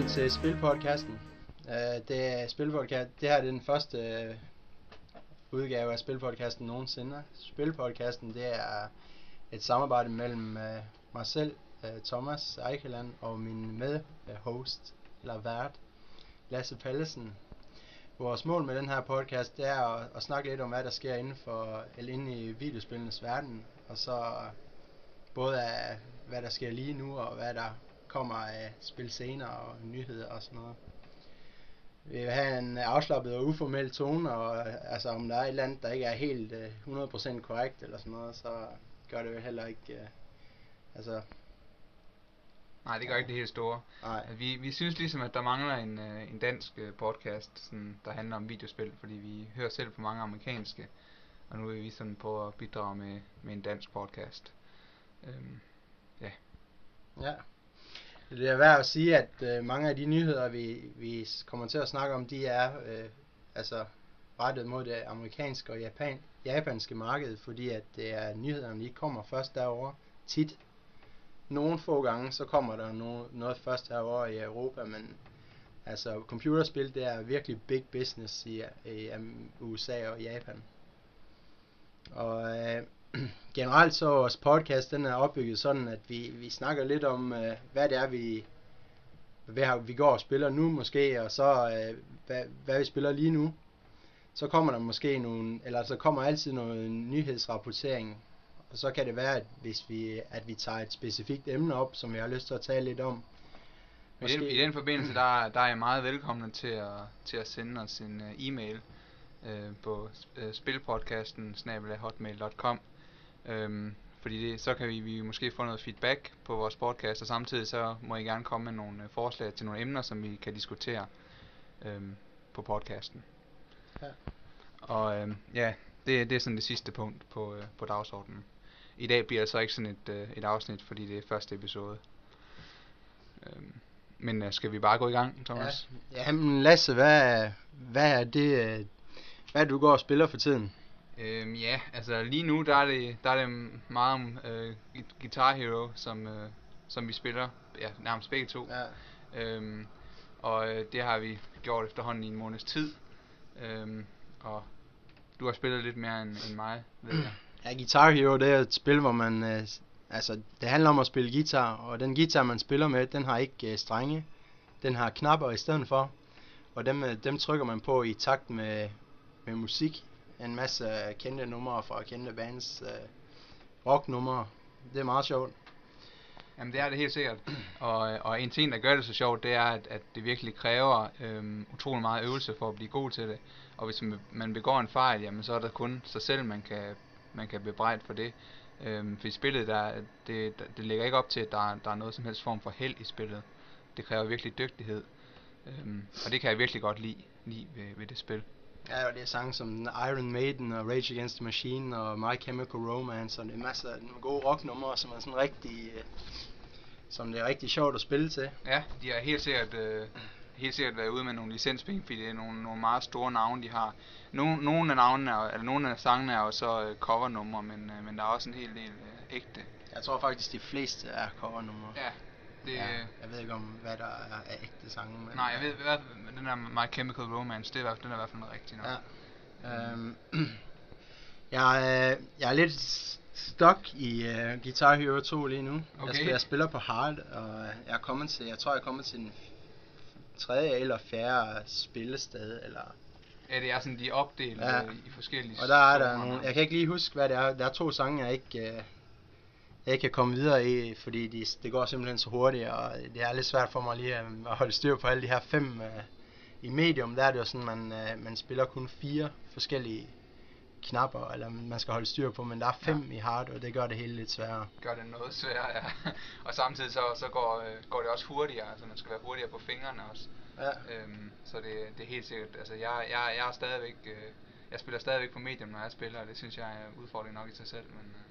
velkommen til Spilpodcasten. Uh, det er Spilpodcast. Det her er den første uh, udgave af Spilpodcasten nogensinde. Spilpodcasten det er et samarbejde mellem uh, mig selv, uh, Thomas Eikeland og min medhost, eller vært, Lasse Pallesen. Vores mål med den her podcast det er at, at snakke lidt om, hvad der sker inden for eller inde i videospillenes verden, og så både af, hvad der sker lige nu, og hvad der kommer af spil senere og nyheder og sådan noget. Vi vil have en afslappet og uformel tone, og altså om der er et eller andet, der ikke er helt uh, 100% korrekt eller sådan noget, så gør det jo heller ikke, uh, altså... Nej, det gør ikke det helt store. Nej. Vi, vi synes ligesom, at der mangler en, uh, en dansk uh, podcast, sådan, der handler om videospil, fordi vi hører selv på mange amerikanske, og nu vil vi sådan på at bidrage med, med en dansk podcast. Øhm, ja. Ja. Det er værd at sige, at øh, mange af de nyheder, vi, vi kommer til at snakke om, de er øh, altså rettet mod det amerikanske og japan, japanske marked, fordi at det er nyhederne, de kommer først derovre tit. Nogle få gange, så kommer der no, noget først herovre i Europa, men altså computerspil, det er virkelig big business i, i um, USA og Japan. Og øh, generelt så vores podcast, den er opbygget sådan, at vi, vi snakker lidt om, øh, hvad det er, vi, hvad vi går og spiller nu måske, og så øh, hvad, hvad vi spiller lige nu. Så kommer der måske nogle, eller så kommer altid noget nyhedsrapportering, og så kan det være, at hvis vi, at vi tager et specifikt emne op, som jeg har lyst til at tale lidt om. I den, I den forbindelse, der, der er jeg meget velkommen til at, til at sende os en uh, e-mail uh, på uh, spilpodcasten hotmail.com Øhm, fordi det, så kan vi, vi måske få noget feedback på vores podcast, og samtidig så må I gerne komme med nogle øh, forslag til nogle emner, som vi kan diskutere øhm, på podcasten. Ja. Og øhm, ja, det, det er sådan det sidste punkt på, øh, på dagsordenen. I dag bliver det så ikke sådan et, øh, et afsnit, fordi det er første episode. Øhm, men øh, skal vi bare gå i gang, Thomas? Ja, jamen Lasse, hvad, hvad er det, øh, hvad du går og spiller for tiden? Øhm, ja, altså lige nu der er det, der er det meget om øh, Guitar Hero, som, øh, som vi spiller, ja, nærmest begge to. Ja. Øhm, og øh, det har vi gjort efterhånden i en måneds tid. Øhm, og du har spillet lidt mere end, end mig, ved jeg. Ja, Guitar Hero det er et spil, hvor man, øh, altså det handler om at spille guitar, og den guitar man spiller med, den har ikke øh, strenge, den har knapper i stedet for, og dem, øh, dem trykker man på i takt med, med musik en masse øh, kendte numre fra kendte bands, øh, rocknumre. Det er meget sjovt. Jamen det er det helt sikkert. Og, øh, og en ting, der gør det så sjovt, det er, at, at det virkelig kræver øhm, utrolig meget øvelse for at blive god til det. Og hvis man begår en fejl, jamen så er det kun sig selv, man kan, man kan bebrejde for det. Øhm, for i spillet, der, det, det ligger ikke op til, at der, der er noget som helst form for held i spillet. Det kræver virkelig dygtighed. Øhm, og det kan jeg virkelig godt lide, lide ved, ved det spil. Ja, og det er sange som Iron Maiden og Rage Against the Machine og My Chemical Romance, og det er masser af gode rocknumre, som er sådan rigtig, øh, som det er rigtig sjovt at spille til. Ja, de har helt sikkert, øh, helt sikkert været ude med nogle licenspenge, fordi det er nogle, nogle meget store navne, de har. Nogle, nogle af navnene, er, eller nogle af sangene er jo så øh, covernumre, men, øh, men der er også en hel del øh, ægte. Jeg tror faktisk, de fleste er covernumre. Ja, det, ja, jeg ved ikke om, hvad der er af ægte sange. Men nej, jeg ved, hvad, den der My Chemical Romance, det er, den er i hvert fald noget rigtigt nok. Ja. Øhm, jeg, øh, jeg er lidt stuck i uh, Guitar Hero 2 lige nu. Okay. Jeg, spiller, jeg spiller på hard, og jeg er kommet til, jeg tror jeg er kommet til den tredje eller fjerde spillested, eller... Ja, det er sådan, de er opdelt ja. i forskellige Og der er der nogle, jeg kan ikke lige huske, hvad det er. Der er to sange, jeg ikke, uh, jeg kan komme videre i, fordi de, det går simpelthen så hurtigt, og det er lidt svært for mig lige at, at holde styr på alle de her fem. Uh, I medium, der er det jo sådan, man, uh, man spiller kun fire forskellige knapper, eller man skal holde styr på, men der er fem ja. i hard, og det gør det hele lidt sværere. Gør det noget sværere, ja. og samtidig så, så går, øh, går det også hurtigere, altså man skal være hurtigere på fingrene også. Ja. Øhm, så det, det er helt sikkert, altså jeg, jeg, jeg er stadigvæk, øh, jeg spiller stadigvæk på medium, når jeg spiller, og det synes jeg er udfordring nok i sig selv, men... Øh,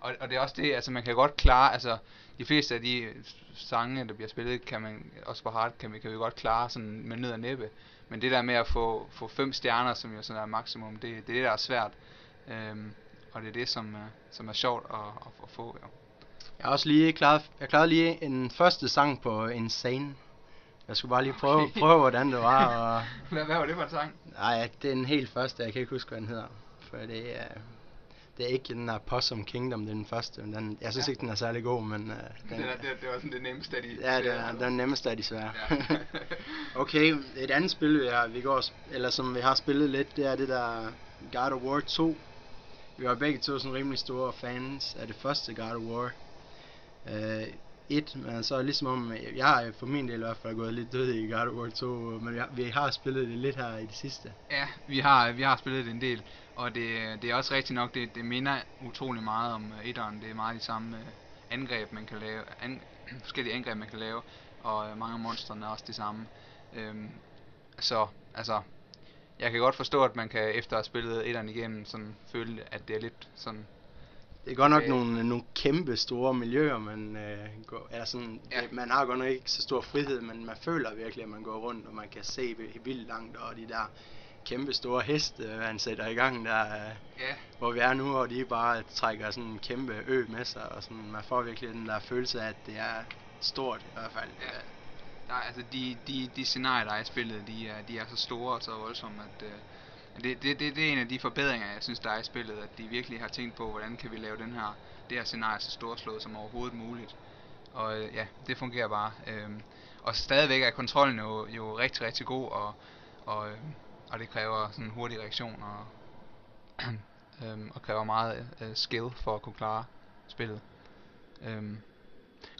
og, og det er også det, altså man kan godt klare, altså de fleste af de sange, der bliver spillet, kan man også på hard, kan vi, kan vi godt klare sådan med ned og næppe. Men det der med at få, få fem stjerner, som jo sådan er maksimum, det, det er det, der er svært. Øhm, og det er det, som, uh, som er sjovt at, at, at få, jo. Jeg har også lige klaret, jeg klarede lige en første sang på Insane. Jeg skulle bare lige prøve, okay. prøve hvordan det var. Og... hvad, hvad var det for en sang? Nej, det er den helt første, jeg kan ikke huske, hvad den hedder. For det er, det er ikke den der Possum Kingdom, det er den første. Den, jeg synes ja. ikke, den er særlig god, men... Uh, den, det, er, det, det var sådan det nemmeste af de Ja, det er, den nemmeste af de svære. Ja. okay, et andet spil, vi, har, vi går, eller som vi har spillet lidt, det er det der God of War 2. Vi var begge to sådan rimelig store fans af det første God of War. Uh, et, men så ligesom om, øh, jeg har for min del i hvert fald gået lidt død i God of War 2, øh, men vi har, vi har spillet det lidt her i det sidste. Ja, vi har, vi har spillet det en del, og det, det er også rigtigt nok, det, det minder utrolig meget om uh, etteren, det er meget de samme angreb, man kan lave, an, forskellige angreb, man kan lave, og mange af monstrene er også de samme. Øhm, så, altså, jeg kan godt forstå, at man kan efter at have spillet etteren igennem, sådan føle, at det er lidt sådan det er godt nok okay. nogle, nogle kæmpe store miljøer, man, øh, går, eller sådan, ja. man har godt nok ikke så stor frihed, men man føler virkelig, at man går rundt, og man kan se vildt langt, og de der kæmpe store heste, han sætter i gang der, øh, ja. hvor vi er nu, og de bare trækker sådan en kæmpe ø med sig, og sådan, man får virkelig den der følelse af, at det er stort i hvert fald. Ja. Der, altså de, de, de scenarier, der er i spillet, de er, de er så store og så voldsomme, at øh, det, det, det, det er en af de forbedringer, jeg synes, der er i spillet, at de virkelig har tænkt på, hvordan kan vi lave den her, det her scenarie så storslået som overhovedet muligt. Og øh, ja, det fungerer bare. Øhm, og stadigvæk er kontrollen jo, jo rigtig, rigtig god, og, og, øh, og det kræver sådan en hurtig reaktion, og, øhm, og kræver meget øh, skill for at kunne klare spillet. Øhm,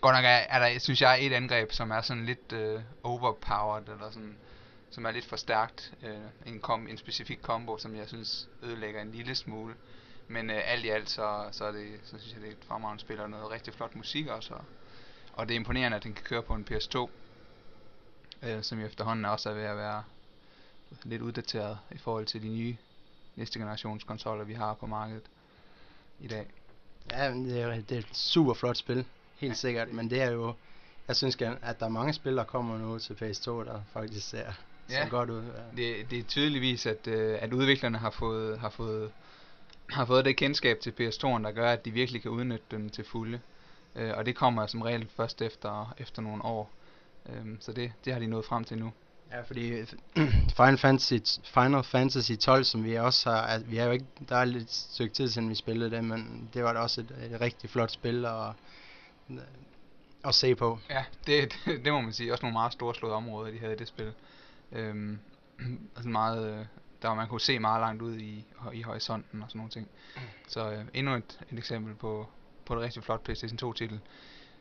godt nok er, er der, synes jeg, et angreb, som er sådan lidt øh, overpowered, eller sådan, som er lidt for stærkt. Øh, en, kom, en specifik combo, som jeg synes ødelægger en lille smule. Men øh, alt i alt, så, så, er det, så synes jeg, det er et fremragende spil, og noget rigtig flot musik også. Og, og det er imponerende, at den kan køre på en PS2, øh, som efterhånden også er ved at være lidt uddateret i forhold til de nye næste generations konsoller, vi har på markedet i dag. Ja, det er, det er et super flot spil, helt ja. sikkert, men det er jo, jeg synes, at der er mange spil, der kommer nu til PS2, der faktisk ser ja, så godt ud. Ja. Det, det er tydeligvis, at, øh, at udviklerne har fået, har fået har fået det kendskab til PS2'en, der gør, at de virkelig kan udnytte den til fulde. Øh, og det kommer som regel først efter, efter nogle år. Øh, så det, det har de nået frem til nu. Ja, fordi Final Fantasy, Final Fantasy 12, som vi også har, altså, vi har jo ikke, der er lidt stykke tid siden vi spillede det, men det var da også et, et rigtig flot spil, og at se på. Ja, det, det, det må man sige. Også nogle meget store slåede områder, de havde i det spil. Øhm, altså meget, øh, der man kunne se meget langt ud i, i horisonten og sådan nogle ting. Så øh, endnu et, et eksempel på, på et rigtig flot PlayStation 2 titel.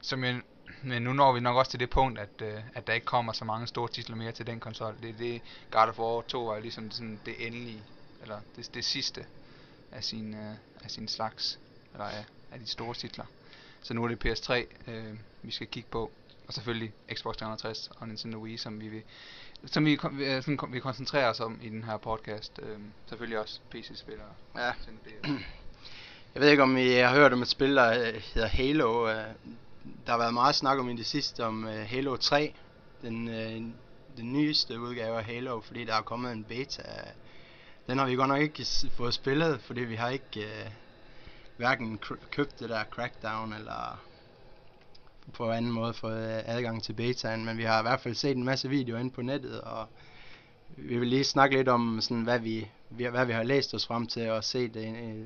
Som jeg, men nu når vi nok også til det punkt, at, øh, at der ikke kommer så mange store titler mere til den konsol. Det er det, God of War 2 er ligesom sådan det endelige, eller det, det sidste af sin, øh, af sin slags, eller af, af de store titler. Så nu er det PS3, øh, vi skal kigge på. Og selvfølgelig Xbox 360 og Nintendo Wii, som vi vil, som vi, øh, sådan, vi koncentrerer os om i den her podcast. Øh, selvfølgelig også PC-spillere. Ja. Jeg ved ikke, om I har hørt om et spil, der hedder Halo. Øh, der har været meget snak om i det sidste om Halo 3. Den, den nyeste udgave af Halo, fordi der er kommet en beta. Den har vi godt nok ikke fået spillet, fordi vi har ikke hverken købt det der Crackdown eller på anden måde fået adgang til betaen, men vi har i hvert fald set en masse videoer inde på nettet, og vi vil lige snakke lidt om, sådan, hvad, vi, hvad vi har læst os frem til, og set øh,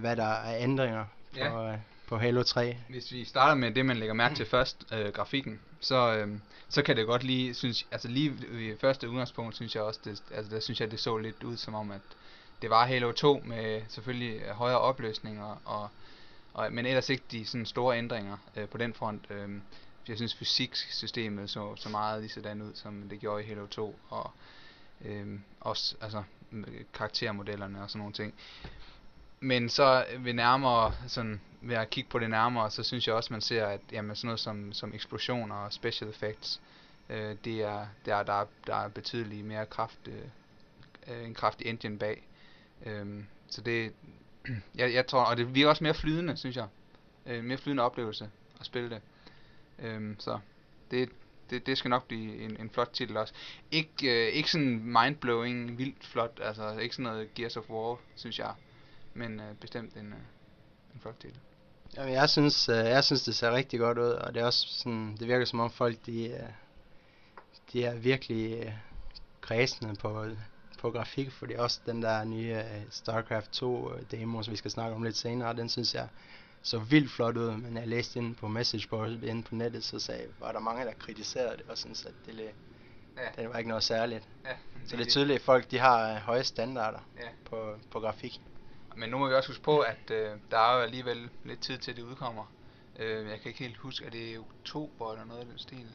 hvad der er ændringer på, øh, på Halo 3. Hvis vi starter med det, man lægger mærke til først, øh, grafikken, så, øh, så kan det godt lige, synes, altså lige i første udgangspunkt, synes jeg også, det, altså der synes jeg, det så lidt ud som om, at det var Halo 2 med selvfølgelig højere opløsninger, og, og, men ellers ikke de sådan store ændringer øh, på den front. Øh, jeg synes fysiksystemet så, så meget lige sådan ud, som det gjorde i Halo 2, og øh, også altså, karaktermodellerne og sådan nogle ting. Men så ved nærmere, sådan, ved at kigge på det nærmere, så synes jeg også, man ser, at jamen, sådan noget som, som eksplosioner og special effects, øh, det er, der, der, er, der er betydeligt mere kraft, øh, øh en kraftig engine bag. Øh, så det, jeg, jeg tror, og det virker også mere flydende, synes jeg. Øh, mere flydende oplevelse at spille det. Øh, så det, det, det skal nok blive en, en flot titel også. Ikke, øh, ikke sådan mindblowing, vildt flot, altså ikke sådan noget Gears of War, synes jeg. Men øh, bestemt en, øh, en flot titel. Jamen, jeg synes, øh, jeg synes, det ser rigtig godt ud, og det er også sådan, det virker som om folk, de, øh, de er virkelig øh, kredsende på, på grafik, fordi også den der nye øh, StarCraft 2 øh, demo, som vi skal snakke om lidt senere, den synes jeg så vildt flot ud, men jeg læste inde på messageboard inde på nettet, så sagde, var der mange, der kritiserede det, og synes, at det, Ja, det var ikke noget særligt. ja. Så det er tydeligt, at folk de har øh, høje standarder Ja. på, på grafik. Men nu må vi også huske på, at øh, der er jo alligevel lidt tid til, det udkommer. Øh, jeg kan ikke helt huske, at det er oktober eller noget af den stil.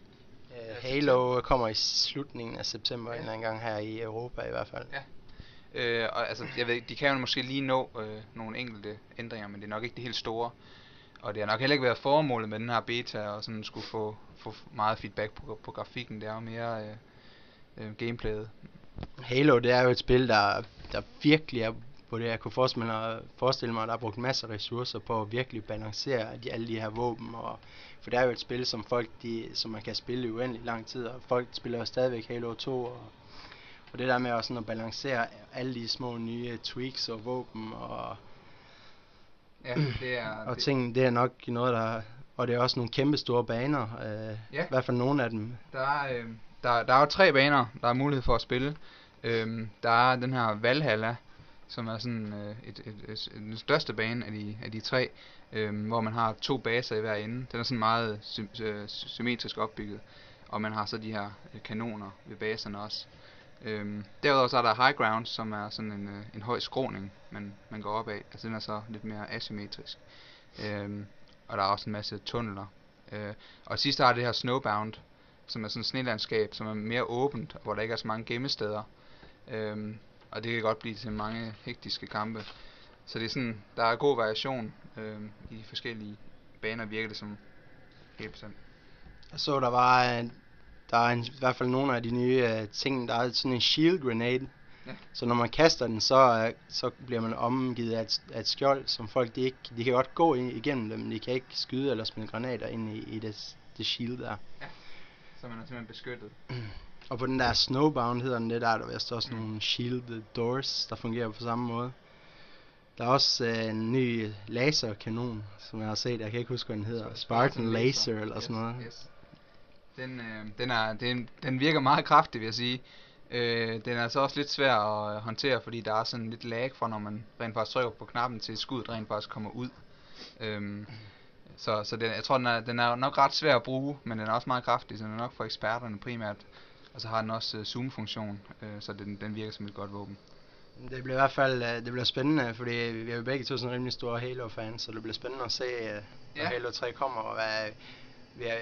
Øh, Ja, Halo kommer i slutningen af september, Ja. en eller anden gang her i Europa i hvert fald. Ja. Øh, og altså, jeg ved, de kan jo måske lige nå øh, nogle enkelte ændringer, men det er nok ikke det helt store. Og det har nok heller ikke været formålet med den her beta, og sådan skulle få, få meget feedback på, på grafikken. Det er jo mere øh, øh, gameplayet. Halo, det er jo et spil, der, der virkelig er på det, jeg kunne forestille mig, forestille mig, at der er brugt masser af ressourcer på at virkelig balancere de, alle de her våben. Og, for det er jo et spil, som folk, de, som man kan spille i uendelig lang tid, og folk spiller jo stadigvæk Halo 2. Og, og det der med også sådan at balancere alle de små nye tweaks og våben og, Ja, det er... og det, ting, det er nok noget, der... Og det er også nogle kæmpe store baner, øh, Ja. i hvert fald nogle af dem. Der er, øh, der, der er jo tre baner, der er mulighed for at spille. Øhm, der er den her Valhalla, som er sådan øh, et, et, et, et, den største bane af de, af de tre, øh, hvor man har to baser i hver ende. Den er sådan meget sy- øh, sy- symmetrisk opbygget, og man har så de her øh, kanoner ved baserne også. Øhm, derudover så er der High Ground, som er sådan en, øh, en høj skråning, man, man går op af. Altså den er så lidt mere asymmetrisk. Øhm, og der er også en masse tunneler. Øh, og sidst har det her Snowbound, som er sådan et snelandskab, som er mere åbent, hvor der ikke er så mange gemmesteder. Øhm, og det kan godt blive til mange hektiske kampe. Så det er sådan, der er god variation øhm, i de forskellige baner, virker det som helt bestemt. Jeg så, der var, øh, der er en, i hvert fald nogle af de nye uh, ting, der er sådan en shield grenade. Ja. Så når man kaster den, så, uh, så bliver man omgivet af et, af et skjold, som folk de ikke, de kan godt gå ind igennem dem, men de kan ikke skyde eller smide granater ind i, i det, det shield der. Så man er simpelthen beskyttet. Og på den der Snowbound hedder den det, der er der vist også Mm. nogle shielded doors, der fungerer på samme måde. Der er også øh, en ny laserkanon, som jeg har set, jeg kan ikke huske, hvad den hedder. Spartan Laser eller yes, sådan noget. Yes. Den, øh, den, er, den, den virker meget kraftig, vil jeg sige. Øh, den er så også lidt svær at håndtere, fordi der er sådan lidt lag for, når man rent faktisk trykker på knappen til skuddet rent faktisk kommer ud. Øhm, så så den, jeg tror, den er, den er nok ret svær at bruge, men den er også meget kraftig, så den er nok for eksperterne primært. Og så har den også øh, zoom-funktion, øh, så den, den virker som et godt våben. Det bliver i hvert fald øh, det bliver spændende, fordi vi er jo begge to sådan rimelig store Halo-fans, så det bliver spændende at se, øh, når Ja. Halo 3 kommer, og hvad, vi er,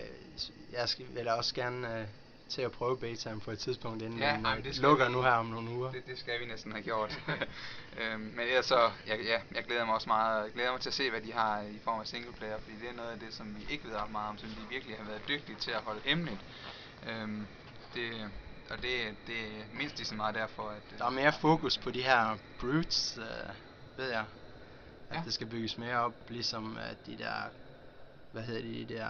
jeg skal, vil da også gerne øh, til at prøve betaen på et tidspunkt, inden Ja, den øh, lukker vi- nu her om nogle uger. Det, det skal vi næsten have gjort. øhm, men ellers så, jeg, ja, jeg glæder mig også meget, jeg glæder mig til at se, hvad de har i form af singleplayer, fordi det er noget af det, som vi ikke ved ret meget om, som de virkelig har været dygtige til at holde hemmeligt. Øhm, det, og det, det er mindst lige så meget derfor, at... øh, Der er mere fokus på de her brutes, øh, ved jeg. At Ja. det skal bygges mere op, ligesom at de der, hvad hedder de, de der,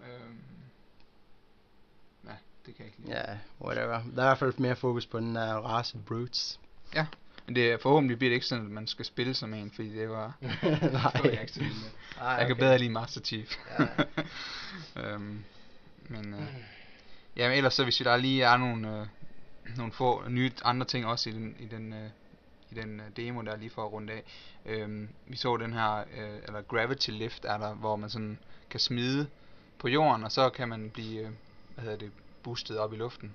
Øhm, ja, det kan jeg ikke lide. ja, whatever. Der er i hvert fald mere fokus på den der race brutes. Men det, forhåbentlig bliver det ikke sådan, at man skal spille som en, fordi det var... det var jeg ikke så med. Ej, Jeg kan bedre lide Master Chief. Ja. øhm, men øh, ja, men ellers så hvis vi der lige er nogle, øh, nogle få nye andre ting også i den, i den, øh, i den øh, demo der lige for at runde af. Øhm, vi så den her, øh, eller Gravity Lift er der, hvor man sådan kan smide på jorden, og så kan man blive, øh, hvad hedder det, boostet op i luften.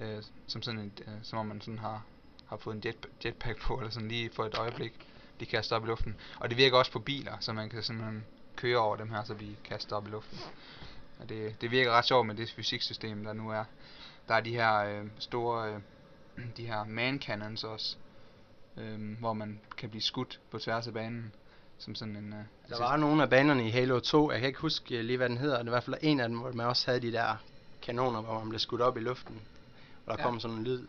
Øh, som sådan et, øh, som om man sådan har, har fået en jet, jetpack på, eller sådan lige for et øjeblik blive kastet op i luften. Og det virker også på biler, så man kan simpelthen køre over dem her, så vi kaster op i luften. Og det, det virker ret sjovt med det fysiksystem, der nu er. Der er de her øh, store, øh, de her man cannons også, øh, hvor man kan blive skudt på tværs af banen. Som sådan en... Øh, Der var nogle af banerne i Halo 2, jeg kan ikke huske øh, lige hvad den hedder, det er i hvert fald en af dem, hvor man også havde de der kanoner, hvor man blev skudt op i luften. Og der Ja. kom sådan en lyd.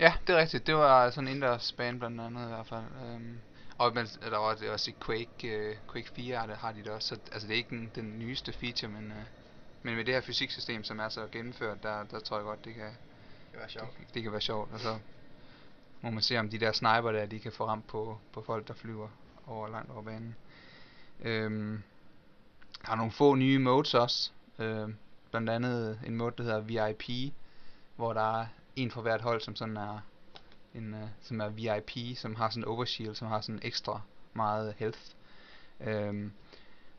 Ja, det er rigtigt. Det var sådan en indendørs bane blandt andet i hvert fald. Øhm, og men, der var også, også i Quake, uh, Quake 4 har, det, har de det også. Så, altså det er ikke den, den nyeste feature, men, uh, men med det her fysiksystem, som er så gennemført, der, der tror jeg godt, det kan, Det var det, det kan være sjovt. Og så må man se, om de der sniper der, de kan få ramt på, på folk, der flyver over langt over banen. Øhm, der er nogle få nye modes også. Øhm, blandt andet en mode, der hedder VIP, hvor der er en for hvert hold, som sådan er en, uh, som er VIP, som har sådan en overshield, som har sådan ekstra meget health. Øhm,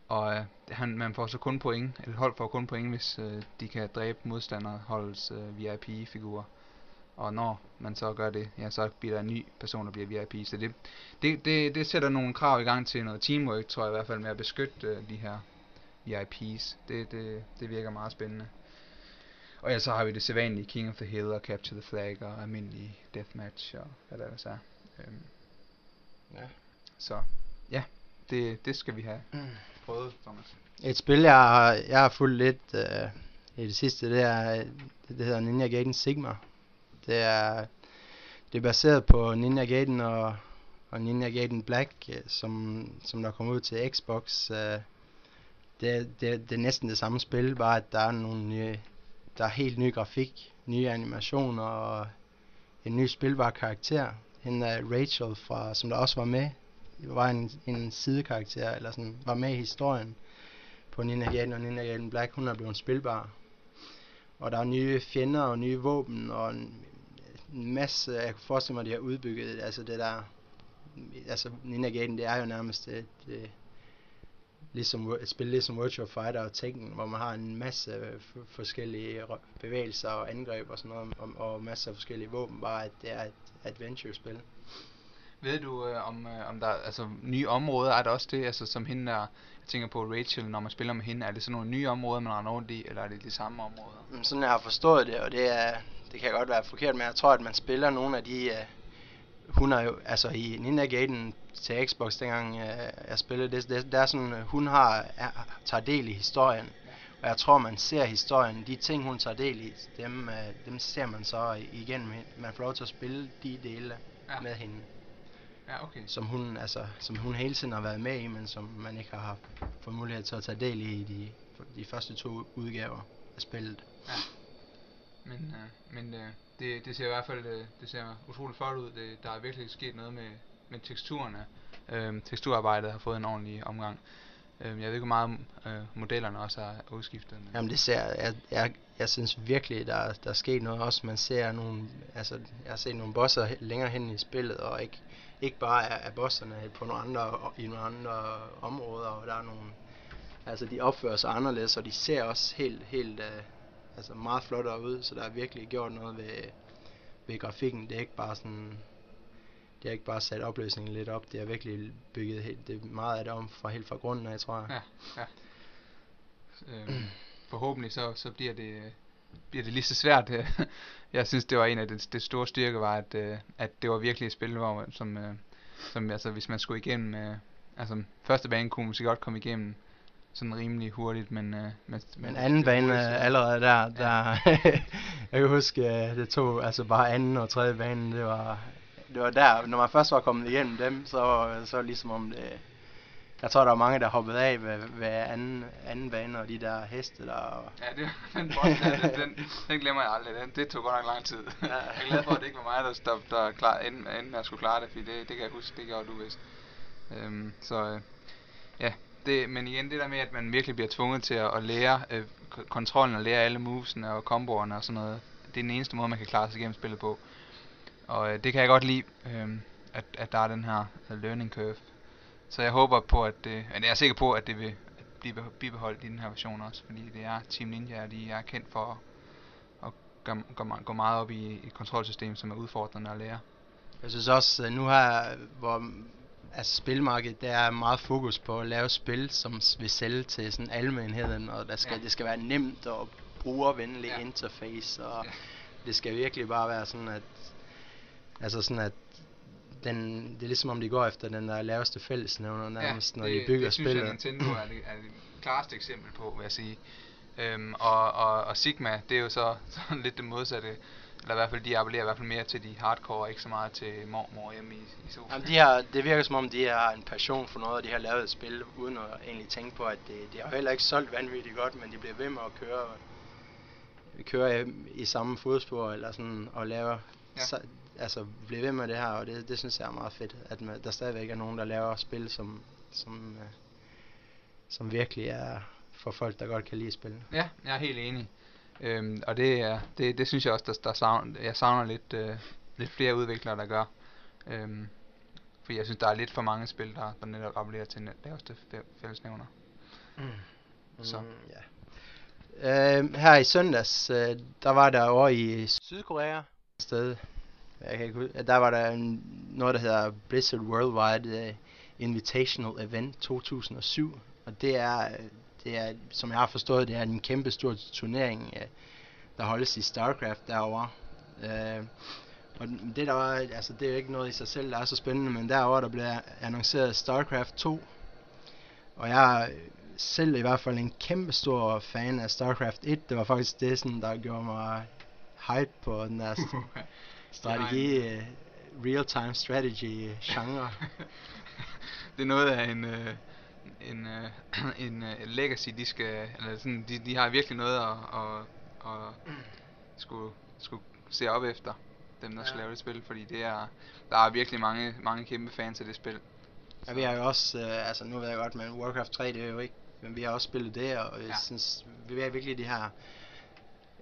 og uh, han, man får så kun point, eller hold får kun point, hvis uh, de kan dræbe modstanderholdets uh, VIP-figurer. Og når man så gør det, ja, så bliver der en ny person, der bliver VIP. Så det, det, det, det sætter nogle krav i gang til noget teamwork, tror jeg i hvert fald, med at beskytte uh, de her VIPs. Det, det, det virker meget spændende. Og ellers så har vi det sædvanlige King of the Hill og Capture the Flag og almindelig Deathmatch og hvad der ellers er. Øhm, Ja. så ja, det, det skal vi have Mm. prøvet, Thomas. Et spil, jeg har, jeg har fulgt lidt øh, i det sidste, det er, det, det hedder Ninja Gaiden Sigma. Det er, det er baseret på Ninja Gaiden og, og Ninja Gaiden Black, øh, som, som der kom ud til Xbox. Øh, det, det, det er næsten det samme spil, bare at der er nogle nye, der er helt ny grafik, nye animationer og en ny spilbar karakter. Hende er Rachel, fra, som der også var med, var en, en sidekarakter, eller sådan, var med i historien på Ninja Gaiden og Ninja Gaiden Black, hun er blevet spilbar. Og der er nye fjender og nye våben og en, en masse, jeg kan forestille mig, de har udbygget, altså det der, altså Ninja Gaiden, det er jo nærmest et, et ligesom et spil ligesom Virtual Fighter og Tekken, hvor man har en masse øh, forskellige bevægelser og angreb og sådan noget, og, og masser af forskellige våben, bare at det er et adventure-spil. Ved du, øh, om, øh, om der er altså, nye områder, er der også det, altså som hende der, jeg tænker på Rachel, når man spiller med hende, er det sådan nogle nye områder, man render rundt i, eller er det de samme områder? Men sådan jeg har forstået det, og det er, det kan godt være forkert, men jeg tror, at man spiller nogle af de, uh, hun er jo, altså i Ninja Gaiden til Xbox, dengang uh, jeg spillede det, det, der er sådan, uh, hun har, er, tager del i historien, og jeg tror, man ser historien, de ting, hun tager del i, dem, uh, dem ser man så hende. man får lov til at spille de dele Ja. ja. med hende, Ja, okay. som hun, altså, som hun hele tiden har været med i, men som man ikke har haft fået mulighed til at tage del i de, de første to udgaver af spillet. Men, øh, men øh, det, det ser i hvert fald øh, det ser utroligt flot ud. Det, der er virkelig sket noget med, med teksturerne. Øh, teksturarbejdet har fået en ordentlig omgang. Øh, jeg ved ikke, hvor meget øh, modellerne også er udskiftet. Men Jamen det ser, jeg, jeg, jeg synes virkelig, der, der er sket noget også. Man ser nogle, altså jeg har set nogle bosser længere hen i spillet, og ikke, ikke bare af, af bosserne på nogle andre, i nogle andre områder, og der er nogle, altså de opfører sig anderledes, og de ser også helt, helt, øh, altså meget flottere ud, så der er virkelig gjort noget ved, ved grafikken. Det er ikke bare sådan, det er ikke bare sat opløsningen lidt op, det er virkelig bygget helt, det er meget af det om fra helt fra grunden af, tror jeg. Ja. øh, forhåbentlig så, så bliver det bliver det lige så svært. jeg synes, det var en af det, det store styrke var, at, øh, at det var virkelig et spil, hvor som, øh, som altså, hvis man skulle igennem, øh, altså første bane kunne man måske godt komme igennem sådan rimelig hurtigt, men... Øh, men, Men anden bane er allerede der, der jeg kan huske, øh, det tog altså bare anden og tredje bane, det var, det var der, når man først var kommet igennem dem, så, var- så ligesom om det, jeg tror der var mange, der hoppede af ved, ved anden, anden bane, og de der heste der, og, Ja, det, den, boss, der, den, den, den glemmer jeg aldrig. Den, det tog godt nok lang tid. Ja. jeg er glad for, at det ikke var mig, der, der, der klar, inden, inden jeg skulle klare det, fordi det, det kan jeg huske, det gjorde du vist. Øhm, så øh, ja, det, men igen det der med, at man virkelig bliver tvunget til at, at lære øh, kontrollen og lære alle movesene og komboerne og sådan noget. Det er den eneste måde, man kan klare sig igennem spillet på. Og øh, det kan jeg godt lide, øh, at, at der er den her øh, learning curve. Så jeg håber på, at øh, det, men jeg er sikker på, at det vil blive bibeholdt i den her version også, fordi det er Team Ninja, og de er kendt for at gå, gå, gå meget op i et kontrolsystem, som er udfordrende at lære. jeg synes også, øh, nu her, hvor altså spilmarkedet, der er meget fokus på at lave spil, som vil sælge til sådan almenheden, og der skal, Ja. ja. det skal være nemt og brugervenlig Ja. ja. interface, og Ja. ja. det skal virkelig bare være sådan, at altså sådan, at den, det er ligesom om de går efter den der laveste fællesnævner nærmest, når de bygger det synes spillet. jeg, Nintendo er det, er det klareste eksempel på, vil jeg sige. Øhm, og, og, og Sigma, det er jo så sådan lidt det modsatte. Eller i hvert fald, de appellerer i hvert fald mere til de hardcore, og ikke så meget til mormor hjemme i, i sofaen. Jamen, de har, det virker som om, de har en passion for noget, og de har lavet et spil, uden at egentlig tænke på, at det, det har heller ikke solgt vanvittigt godt, men de bliver ved med at køre, køre i, i samme fodspor, eller sådan, og lave, Ja. så, altså blive ved med det her, og det, det synes jeg er meget fedt, at man, der stadigvæk er nogen, der laver spil, som, som, øh, som virkelig er for folk, der godt kan lide spillet. Ja, jeg er helt enig. Øhm, og det, er, det, det synes jeg også, der, der savner, jeg savner lidt, øh, lidt flere udviklere, der gør. Øhm, for jeg synes, der er lidt for mange spil, der, der netop appellerer til laveste fællesnævner. Mm. Så. Mm, ja. Øh, her i søndags, øh, der var der over i Sydkorea sted, jeg kan ikke, der var der en, noget, der hedder Blizzard Worldwide uh, Invitational Event 2007, og det er, det er, som jeg har forstået, det er en kæmpe stor turnering, uh, der holdes i StarCraft derovre. Uh, og det der var, altså det er jo ikke noget i sig selv, der er så spændende, men derovre der blev annonceret StarCraft 2, og jeg er selv i hvert fald en kæmpe stor fan af StarCraft 1. Det var faktisk det, sådan, der gjorde mig hype på den der strategi, uh, real-time strategy genre. det er noget af en, uh, en, uh, en uh, legacy, de skal, eller sådan, de, de har virkelig noget at, at, at skulle, skulle se op efter, dem der ja. skal lave det spil, fordi det er, der er virkelig mange, mange kæmpe fans af det spil. Ja, vi har jo også, uh, altså nu ved jeg godt, men Warcraft 3, det er jo ikke, men vi har også spillet det, og ja. jeg synes, vi er virkelig de her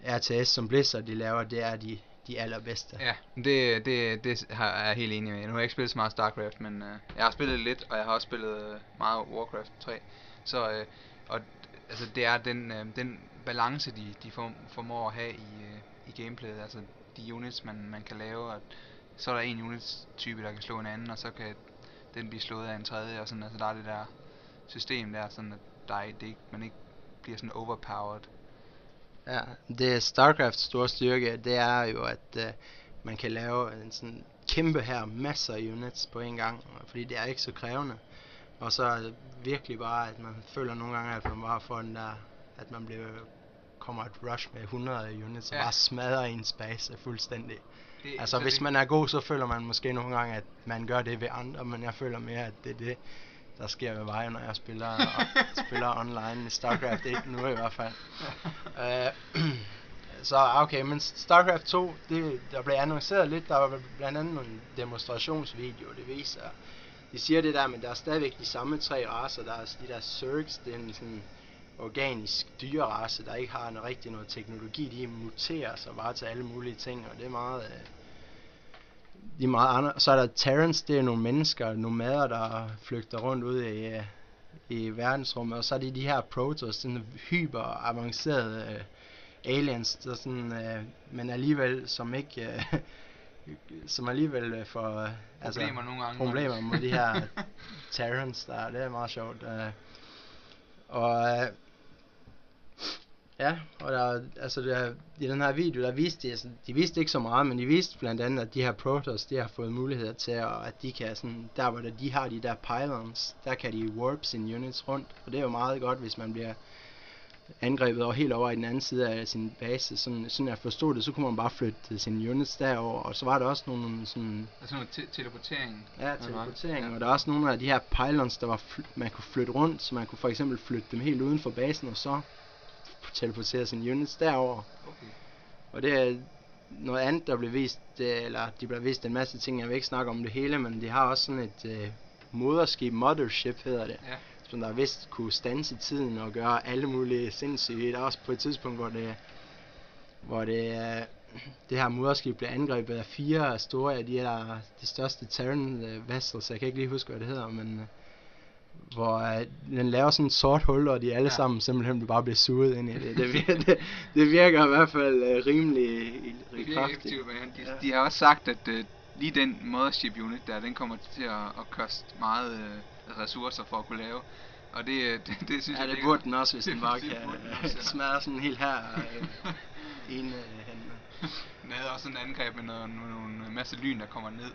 RTS, som Blizzard de laver, det er de, de allerbedste. Ja, det, det, det er jeg helt enig med. Nu har jeg ikke spillet så meget StarCraft, men øh, jeg har spillet lidt, og jeg har også spillet uh, meget Warcraft 3. Så, øh, og altså, det er den, øh, den balance, de, de for, formår at have i, øh, i gameplayet. Altså de units, man, man kan lave, og så er der en units-type, der kan slå en anden, og så kan den blive slået af en tredje, og sådan, altså der er det der system der, sådan at der er, det ikke, man ikke bliver sådan overpowered Ja, det StarCrafts store styrke, det er jo, at uh, man kan lave en sådan kæmpe her, masser af units på en gang, fordi det er ikke så krævende. Og så er det virkelig bare, at man føler nogle gange, at man bare får den der, at man bliver, kommer et rush med 100 units, ja. og bare smadrer ens base fuldstændig. Det, altså hvis det... man er god, så føler man måske nogle gange, at man gør det ved andre, men jeg føler mere, at det er det, der sker ved mig, når jeg spiller, og, spiller online i StarCraft 1 nu i hvert fald. uh, så okay, men StarCraft 2, det, der blev annonceret lidt, der var blandt andet nogle demonstrationsvideo, det viser, de siger det der, men der er stadigvæk de samme tre raser, der er de der Zergs, det er en sådan organisk dyrerace, der ikke har en rigtig noget teknologi, de muterer sig bare til alle mulige ting, og det er meget, uh, de er meget andre. Så er der Terrence, det er nogle mennesker, nomader, der flygter rundt ud i, øh, i verdensrummet. Og så er det de her Protoss, sådan hyper avancerede uh, aliens, der sådan, uh, men alligevel som ikke, uh, som alligevel uh, får uh, altså, problemer nogle gange. Problemer med de her Terrence, der det er meget sjovt. Uh, og uh, Ja, og der, altså der, i den her video, der viste de, altså, de viste ikke så meget, men de viste blandt andet, at de her Protoss, de har fået muligheder til, at, at de kan sådan, der hvor de har de der pylons, der kan de warp sine units rundt, og det er jo meget godt, hvis man bliver angrebet over helt over i den anden side af sin base, sådan, sådan jeg forstod det, så kunne man bare flytte sine units derover, og så var der også nogle sådan... Altså noget te- teleportering? Ja, teleportering, ja. og der er også nogle af de her pylons, der var man kunne flytte rundt, så man kunne for eksempel flytte dem helt uden for basen, og så teleportere sine units derover. Okay. Og det er noget andet, der blev vist, eller de blev vist en masse ting, jeg vil ikke snakke om det hele, men de har også sådan et uh, moderskib, mothership hedder det, ja. som der vist kunne stanse tiden og gøre alle mulige sindssyge. Der er også på et tidspunkt, hvor det, hvor det, uh, det her moderskib blev angrebet af fire store af de her, de største Terran uh, vessels, jeg kan ikke lige huske, hvad det hedder, men uh, hvor uh, den laver sådan et sort hul, og de alle ja. sammen simpelthen bare bliver suget ind i det. Det virker, det, det virker i hvert fald uh, rimelig, rimelig kraftigt. De, ja. de har også sagt, at uh, lige den mothership unit der, den kommer til at, at koste meget uh, ressourcer for at kunne lave. Og det, det, det synes ja, jeg... det burde den også, hvis den bare kan uh, smadre sådan helt her uh, en uh, henne. Den havde også en angreb med noget, nogle, nogle masse lyn, der kommer ned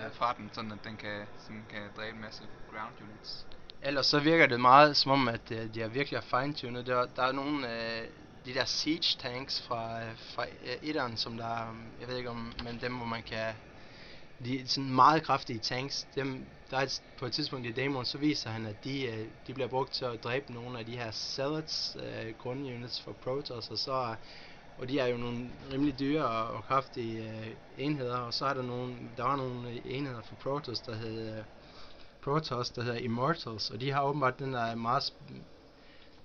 ja. fra den, sådan at den kan, sådan kan dræbe en masse ground units ellers så virker det meget som om, at uh, de har virkelig har fine-tunet. Der, der er nogle uh, de der siege tanks fra, uh, fra etteren, som der, um, jeg ved ikke om, men dem hvor man kan, de sådan meget kraftige tanks, dem, der er et, på et tidspunkt i demoen, så viser han, at de, uh, de bliver brugt til at dræbe nogle af de her Zealots uh, grundunits for Protoss, og så og de er jo nogle rimelig dyre og, og kraftige øh, enheder, og så er der nogle, der var nogle enheder for Protoss, der hed øh, Protoss, der hedder Immortals, og de har åbenbart den der meget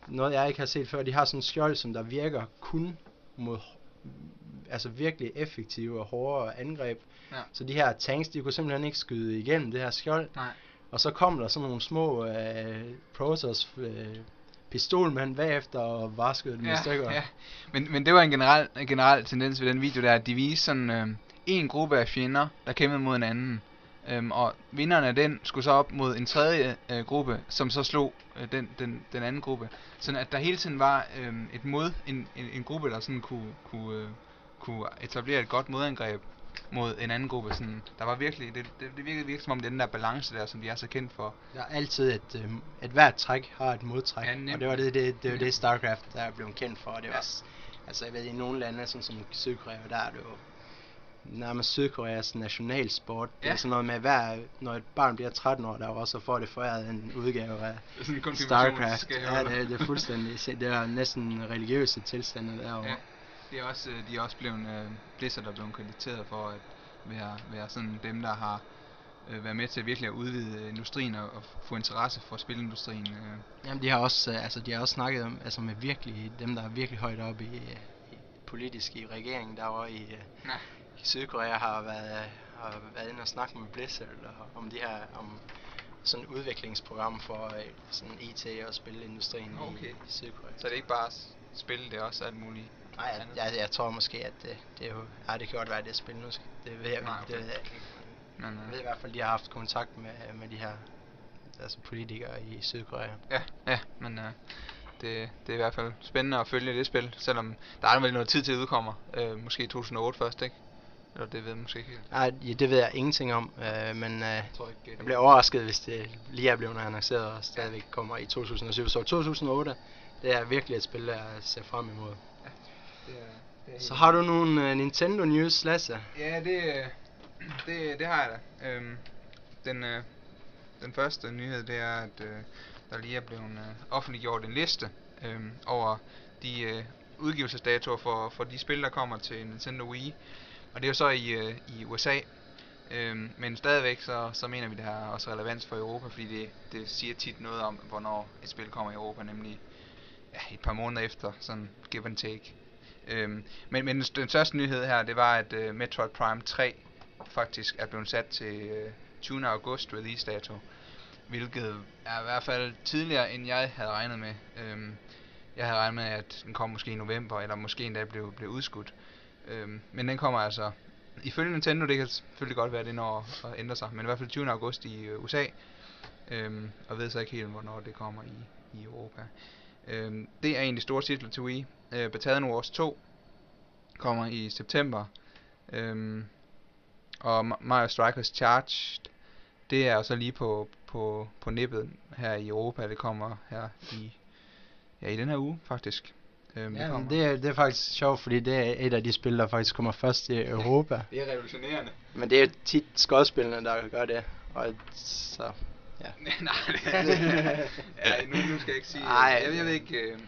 noget jeg ikke har set før, de har sådan en skjold, som der virker kun mod altså virkelig effektive og hårde angreb. Ja. Så de her tanks, de kunne simpelthen ikke skyde igennem det her skjold. Nej. Og så kom der sådan nogle små øh, Protoss øh, pistolmænd bagefter og vaskede dem i stykker. ja. Men, men det var en generel, en generel tendens ved den video der, at de viste sådan øh, en gruppe af fjender, der kæmpede mod en anden. Øhm, og vinderne af den skulle så op mod en tredje øh, gruppe, som så slog øh, den, den, den anden gruppe. Sådan at der hele tiden var øh, et mod, en, en, en gruppe, der sådan kunne, kunne, øh, kunne etablere et godt modangreb mod en anden gruppe. Sådan, der var virkelig, det, det, det virkede virkelig som om den der balance der, som de er så kendt for. Der er altid et, øh, et hvert træk har et modtræk, Ja, og det var det, det, det, var det Starcraft der er blevet kendt for, og det Ja. var, altså jeg ved, i nogle lande, sådan som Sydkorea, der er det jo nærmest Sydkoreas nationalsport. Det Ja. er sådan noget med, hver, når et barn bliver 13 år derovre, så får det foræret en udgave af Sådan Starcraft. Ja, det, det er fuldstændig, det er næsten religiøse tilstande derovre. Ja. Det er også, øh, de er også blevet, øh, Blizzard er blevet krediteret for at være, være sådan dem, der har øh, været med til virkelig at udvide industrien og, og få interesse for spilindustrien. Øh. Jamen, de har også, øh, altså, de har også snakket om, altså med virkelig, dem der er virkelig højt oppe i, i politisk i regeringen derovre i, øh, Nej. I Sydkorea har været, har været inde og snakke med Blizzard og, om de her, om sådan et udviklingsprogram for øh, sådan IT og spilindustrien Okay. i, i Sydkorea. Så det er ikke bare spil, det er også alt muligt. Nej, jeg, jeg, jeg, tror måske, at det, det er jo, ja, det kan godt være, at det er spil nu. skal- Det ved jeg, Nej, okay. det ved jeg ikke. Men, Jeg ved øh, i hvert fald, at de har haft kontakt med, med de her altså politikere i Sydkorea. ja, ja, men øh, det, det er i hvert fald spændende at følge det spil, selvom der er vel noget tid til at udkommer. Øh, måske 2008 først, ikke? Eller det ved jeg måske ikke helt. Nej, ja, det ved jeg ingenting om, øh, men øh, Jeg tror ikke, det jeg bliver overrasket, hvis det lige er blevet annonceret og stadigvæk kommer i 2007. Så 2008, det er virkelig et spil, jeg ser frem imod. det er, det er Så har du nogle uh, Nintendo News, Lasse? Ja, det, øh, det, det har jeg da. Øhm, den, øh, den første nyhed, det er, at øh, der lige er blevet øh, offentliggjort en liste øh, over de øh, udgivelsesdatoer for, for de spil, der kommer til Nintendo Wii. Og det er jo så i, øh, i USA. Øhm, men stadigvæk så, så mener vi, det har også relevans for Europa, fordi det, det siger tit noget om, hvornår et spil kommer i Europa, nemlig ja, et par måneder efter, sådan give and take. Øhm, men, men den, største nyhed her, det var, at øh, Metroid Prime 3 faktisk er blevet sat til øh, 20. august release dato. Hvilket er i hvert fald tidligere, end jeg havde regnet med. Øhm, jeg havde regnet med, at den kom måske i november, eller måske endda blev, blev udskudt. Øhm, men den kommer altså, ifølge Nintendo, det kan selvfølgelig godt være, at det når at ændre sig, men i hvert fald 20. august i øh, USA. Øhm, og ved så ikke helt, hvornår det kommer i, i Europa. Øhm, det er en af de store titler til Wii. Øh, Battalion Wars 2 kommer i september. Øhm, og Mario Strikers Charged, det er så lige på, på, på nippet her i Europa. Det kommer her i, ja, i den her uge, faktisk. Øhm, Ja, men det, er, det er faktisk sjovt, fordi det er et af de spil, der faktisk kommer først i Europa. det er revolutionerende. Men det er tit skodspillene, der gør det. Og så, ja. Nej, det det. ja, nu, nu skal jeg ikke sige... Ej. jeg, jeg ved ikke... Øh,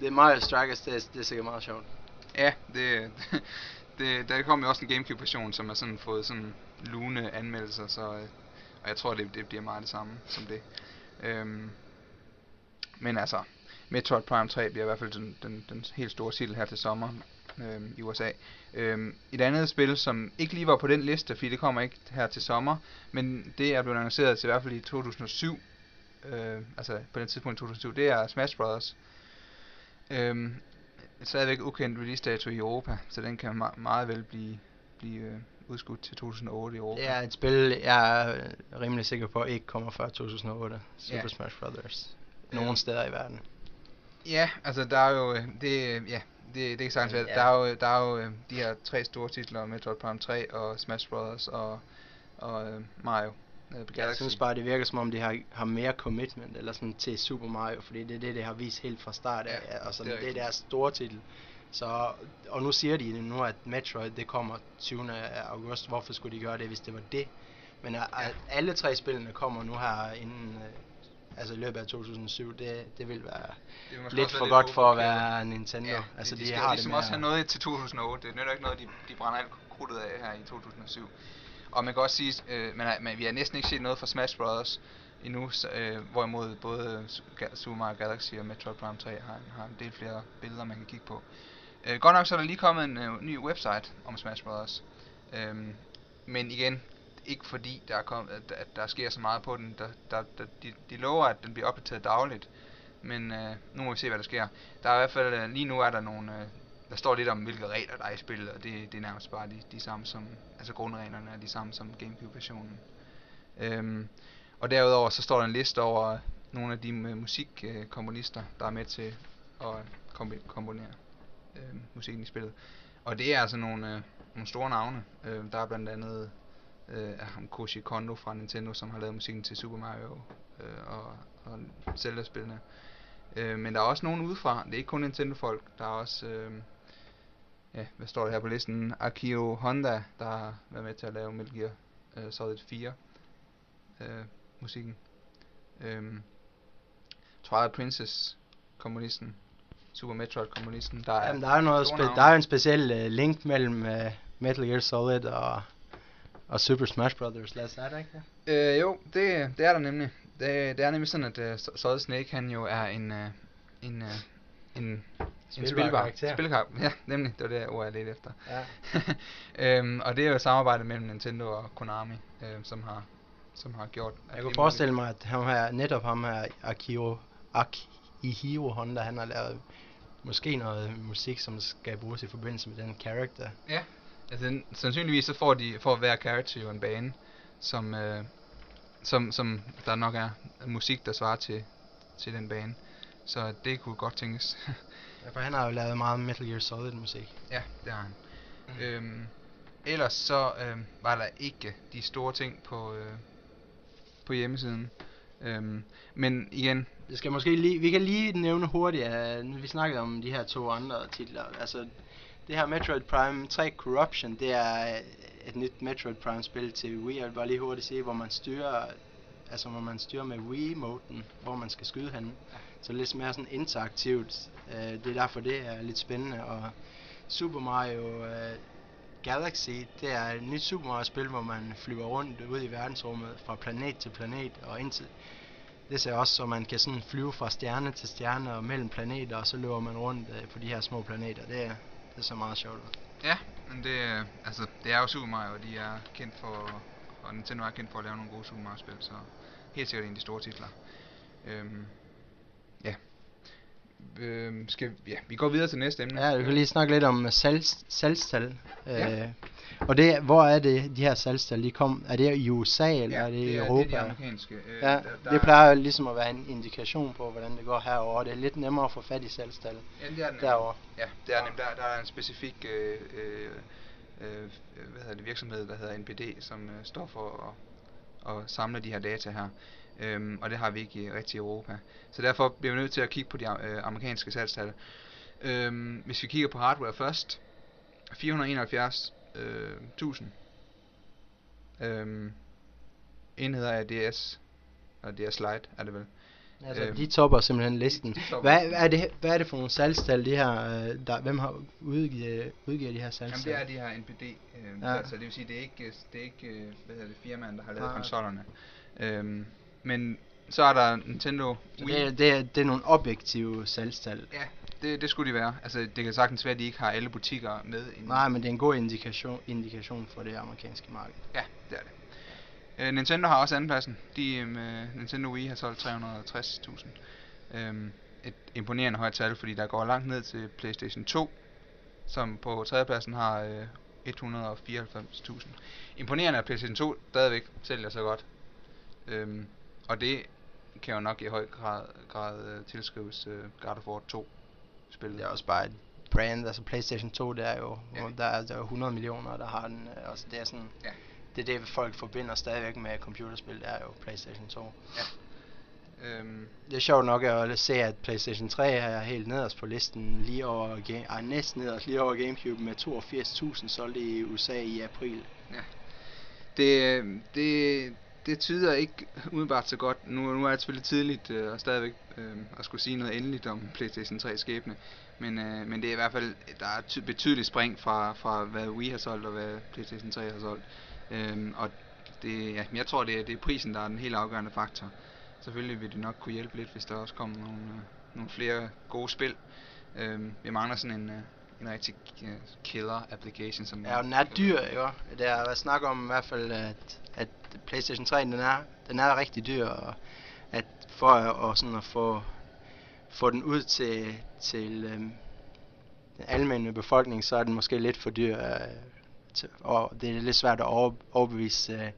Det er Mario Strikers, det er, det er sikkert meget sjovt. ja, det, det, der kom jo også en Gamecube-version, som har sådan fået sådan lune anmeldelser, så... Øh, og jeg tror, det, det bliver meget det samme som det. Øhm, men altså, Metroid Prime 3 bliver i hvert fald den, den, den helt store titel her til sommer øhm, i USA. Øhm, et andet spil, som ikke lige var på den liste, fordi det kommer ikke her til sommer, men det er blevet annonceret til i hvert fald i 2007, øh, altså på den tidspunkt i 2007, det er Smash Bros. Øhm, stadigvæk ukendt release dato i Europa, så den kan ma- meget vel blive, blive øh, udskudt til 2008 i Europa. Det er et spil, jeg er rimelig sikker på, ikke kommer før 2008. Super Ja. Smash Brothers. Ja. Nogle steder i verden. Ja, altså der er jo, øh, det, øh, ja, det, det kan sagtens være. Ja. Der er jo, der er jo øh, de her tre store titler, Metroid Prime 3 og Smash Bros. og, og Mario på Jeg Galaxy. synes bare, det virker som om, de har, har mere commitment eller sådan, til Super Mario, fordi det er det, det har vist helt fra start af. Ja, og sådan, det er det, er deres store titel. Så, og nu siger de nu, at Metroid det kommer 20. august. Hvorfor skulle de gøre det, hvis det var det? Men Ja. alle tre spillene kommer nu her inden, altså i løbet af 2007, det, det vil være Det lidt for godt for at være Nintendo. Ja, altså de, de, de skal har ligesom det også have noget til 2008. Det nytter ikke noget, de, de brænder alt krudtet af her i 2007. Og man kan også sige, øh, man, har, man, vi har næsten ikke set noget fra Smash Bros. endnu, så, øh, hvorimod både Super Mario Galaxy og Metroid Prime 3 har, har en del flere billeder, man kan kigge på. Øh, godt nok så er der lige kommet en øh, ny website om Smash Bros. Øhm, men igen, ikke fordi der, er kommet, at, at der sker så meget på den. Der, der, der, de, de lover, at den bliver opdateret dagligt. Men øh, nu må vi se, hvad der sker. Der er i hvert fald, øh, lige nu er der nogle, øh, der står lidt om, hvilke regler der er i spillet, og det, det er nærmest bare de, de samme som, altså grundreglerne er de samme som Gamecube-versionen. Øhm, og derudover så står der en liste over nogle af de øh, musikkomponister, øh, der er med til at komponere øh, musikken i spillet. Og det er altså nogle, øh, nogle store navne. Øh, der er blandt andet øh, ham Koji Kondo fra Nintendo, som har lavet musikken til Super Mario øh, og, og Zelda-spillene. Øh, men der er også nogen udefra. Det er ikke kun Nintendo-folk. Der er også, øh, ja, hvad står der her på listen? Akio Honda, der har været med til at lave Metal Gear øh, Solid 4 øh, musikken. Øh, Twilight Princess komponisten Super Metroid komponisten. Der er, Jamen, der er, noget spe- der er en speciel uh, link mellem uh, Metal Gear Solid og, og Super Smash Brothers. Er det ikke det? Øh, jo, det, det er der nemlig. Det, det er nemlig sådan, at uh, Solid Snake, han jo er en, uh, en, uh, en, en spilbar karakter. Spilkarakter. Ja, nemlig. Det var det ord, jeg ledte efter. Ja. øhm, og det er jo et samarbejde mellem Nintendo og Konami, øh, som har som har gjort. Jeg kunne forestille mig, at ham her, netop ham her, Akio, Akihiro Honda, han har lavet måske noget musik, som skal bruges i forbindelse med den karakter. Ja, altså sandsynligvis så får de for hver karakter jo en bane, som, øh, som, som der nok er musik, der svarer til, til den bane. Så det kunne godt tænkes. ja, for han har jo lavet meget Metal Gear Solid musik. Ja, det har han. Mm. Øhm, ellers så øh, var der ikke de store ting på, øh, på hjemmesiden. Øhm, men igen... Det skal måske lige, vi kan lige nævne hurtigt, at vi snakkede om de her to andre titler. Altså, det her Metroid Prime 3 Corruption, det er et nyt Metroid Prime spil til Wii. Jeg vil bare lige hurtigt sige, hvor man styrer, altså hvor man styrer med Wii-moden, hvor man skal skyde henne. Så lidt mere sådan interaktivt. Uh, det er derfor, det er lidt spændende. Og Super Mario uh, Galaxy, det er et nyt Super Mario-spil, hvor man flyver rundt ud i verdensrummet fra planet til planet og indtil det ser også, så man kan sådan flyve fra stjerne til stjerne og mellem planeter, og så løber man rundt øh, på de her små planeter. Det er, det er så meget sjovt ud. Ja, men det, altså, det er jo Super Mario, og de er kendt for, og Nintendo er kendt for at lave nogle gode Super Mario-spil, så helt sikkert en af de store titler. Øhm, ja, øh, skal, ja, vi går videre til næste emne. Ja, vi kan lige snakke lidt om salgs, salgstal. Ja. Og det, hvor er det, de her salgstal, de kom? Er det i USA, eller ja, er det i Europa? det er de amerikanske. Øh, ja, der, der det plejer ligesom at være en indikation på, hvordan det går herover. Det er lidt nemmere at få fat i salgstal ja, det er den, derovre. Ja, det er nemt. Der, der er en specifik øh, øh, øh, hvad hedder det, virksomhed, der hedder NPD, som øh, står for at, at samle de her data her. Øhm, og det har vi ikke rigtig i Europa. Så derfor bliver vi nødt til at kigge på de øh, amerikanske salgstal. Øhm, hvis vi kigger på hardware først, 471 øh, 1000 øhm, enheder af DS, og DS Lite er det vel. Altså, øhm, de topper simpelthen listen. De, de topper. Hvad, hvad, er det, hvad er det for nogle salgstal, de her, øh, der, hvem har udgivet, udgivet de her salgstal? Jamen, det er de her NPD øh, ja. så det vil sige, det er ikke, det er ikke hvad hedder det, firmaen, der har lavet ja. konsollerne. Øhm, men så er der Nintendo Wii. Det er, det, er, det er nogle objektive salgstal. Ja, det, det skulle de være. Altså, det kan sagtens være, at de ikke har alle butikker med. Nej, men det er en god indikation, indikation for det amerikanske marked. Ja, det er det. Uh, Nintendo har også andenpladsen. De med Nintendo Wii har solgt 360.000. Um, øhm, et imponerende højt tal, fordi der går langt ned til PlayStation 2, som på tredjepladsen har øh, 194.000. Imponerende, at PlayStation 2 stadigvæk sælger så godt. Um, og det kan jo nok i høj grad, grad uh, tilskrives uh, God of War 2 spillet. Det er også bare et brand, altså Playstation 2, det er jo, ja. der, er, der er 100 millioner, der har den, uh, også det er sådan, ja. det er det, folk forbinder stadigvæk med computerspil, det er jo Playstation 2. Ja. Øhm. Det er sjovt nok at se, at Playstation 3 er helt nederst på listen, lige over, ej, næsten nederst, lige over Gamecube med 82.000 solgt i USA i april. Ja. Det, det, det tyder ikke umiddelbart så godt. Nu, nu er det selvfølgelig tidligt øh, og stadigvæk øh, at skulle sige noget endeligt om PlayStation 3 skæbne. Men, øh, men det er i hvert fald, der er ty- betydeligt spring fra, fra hvad Wii har solgt og hvad PlayStation 3 har solgt. Øh, og det, ja, jeg tror, det er, det er prisen, der er den helt afgørende faktor. selvfølgelig vil det nok kunne hjælpe lidt, hvis der også kommer nogle, øh, nogle flere gode spil. Øh, vi mangler sådan en, øh, rigtig øh, killer application, som... Ja, og den er dyr, jo. Der er snak om i hvert fald, at, at PlayStation 3, den er, den er rigtig dyr, og at for og sådan at få, få den ud til, til øhm, den almindelige befolkning, så er den måske lidt for dyr, øh, til, og det er lidt svært at over, overbevise øh,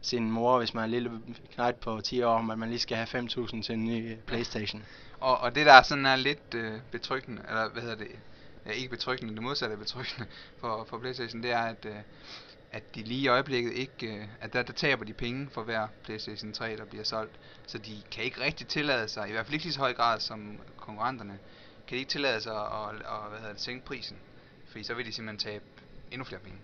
sin mor, hvis man er en lille knægt på 10 år, om at man lige skal have 5.000 til en ny Playstation. Og, og det der sådan er lidt øh, betryggende, eller hvad hedder det, ja, ikke betryggende, det modsatte er betryggende for, for Playstation, det er, at, øh, at de lige i øjeblikket ikke, øh, at der, der taber de penge for hver Playstation 3, der bliver solgt. Så de kan ikke rigtig tillade sig, i hvert fald ikke lige så høj grad som konkurrenterne, kan de ikke tillade sig at, at, at hvad hedder det, sænke prisen. Fordi så vil de simpelthen tabe endnu flere penge.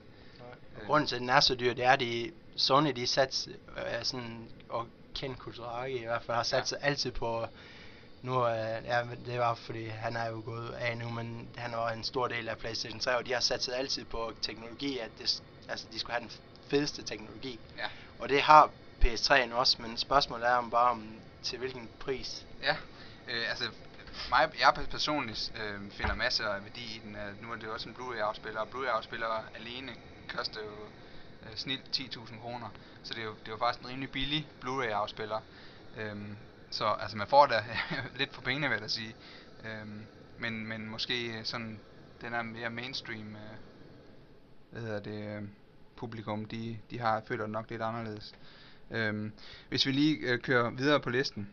Og grunden til, at den er så dyr, det er, at de, Sony de sat, øh, sådan, og Ken Kutaragi i hvert fald, har sat Ja. sig altid på, nu, øh, ja, det var fordi, han er jo gået af nu, men han var en stor del af Playstation 3, og de har sat sig altid på teknologi, at det, altså, de skulle have den fedeste teknologi. Ja. Og det har PS3'en også, men spørgsmålet er om bare om til hvilken pris. Ja, øh, altså mig, jeg personligt øh, finder masser af værdi i den. Øh, nu er det også en Blu-ray-afspiller, og Blu-ray-afspillere alene koster jo øh, snit 10.000 kroner. Så det er, jo, det er jo faktisk en rimelig billig Blu-ray-afspiller. Øhm, så altså man får da lidt for pengene, vil jeg sige. Øhm, men, men måske sådan, den er mere mainstream, øh, hvad hedder det, øh, publikum, de, de har føler nok lidt anderledes. Øhm, hvis vi lige øh, kører videre på listen,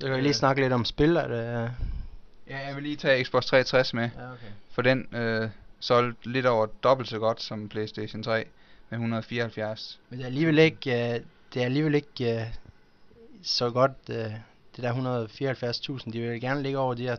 Så kan vi Øh. lige snakke lidt om spil, er det... Ja, jeg vil lige tage Xbox 360 med, Ja, okay. for den øh, solgte lidt over dobbelt så godt som PlayStation 3 med 174. Men det er alligevel ikke, øh, det er alligevel ikke øh, så godt, øh, det der 174.000, de vil gerne ligge over de her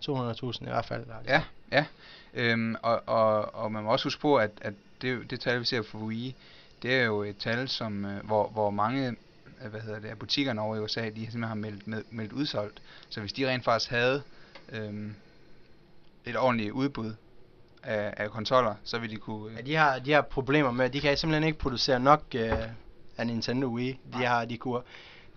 200.000 i hvert fald. Ja, ja. Øhm, og, og, og man må også huske på, at, at det, det tal, vi ser for Wii, det er jo et tal, som, øh, hvor, hvor mange øh, hvad hedder det, af butikkerne over i USA, de simpelthen har meldt, med, meldt udsolgt. Så hvis de rent faktisk havde øhm, et ordentligt udbud af, af konsoller, så ville de kunne... Øh, Ja, de har, de har problemer med, de kan simpelthen ikke producere nok øh, af Nintendo Wii. De har, de kunne,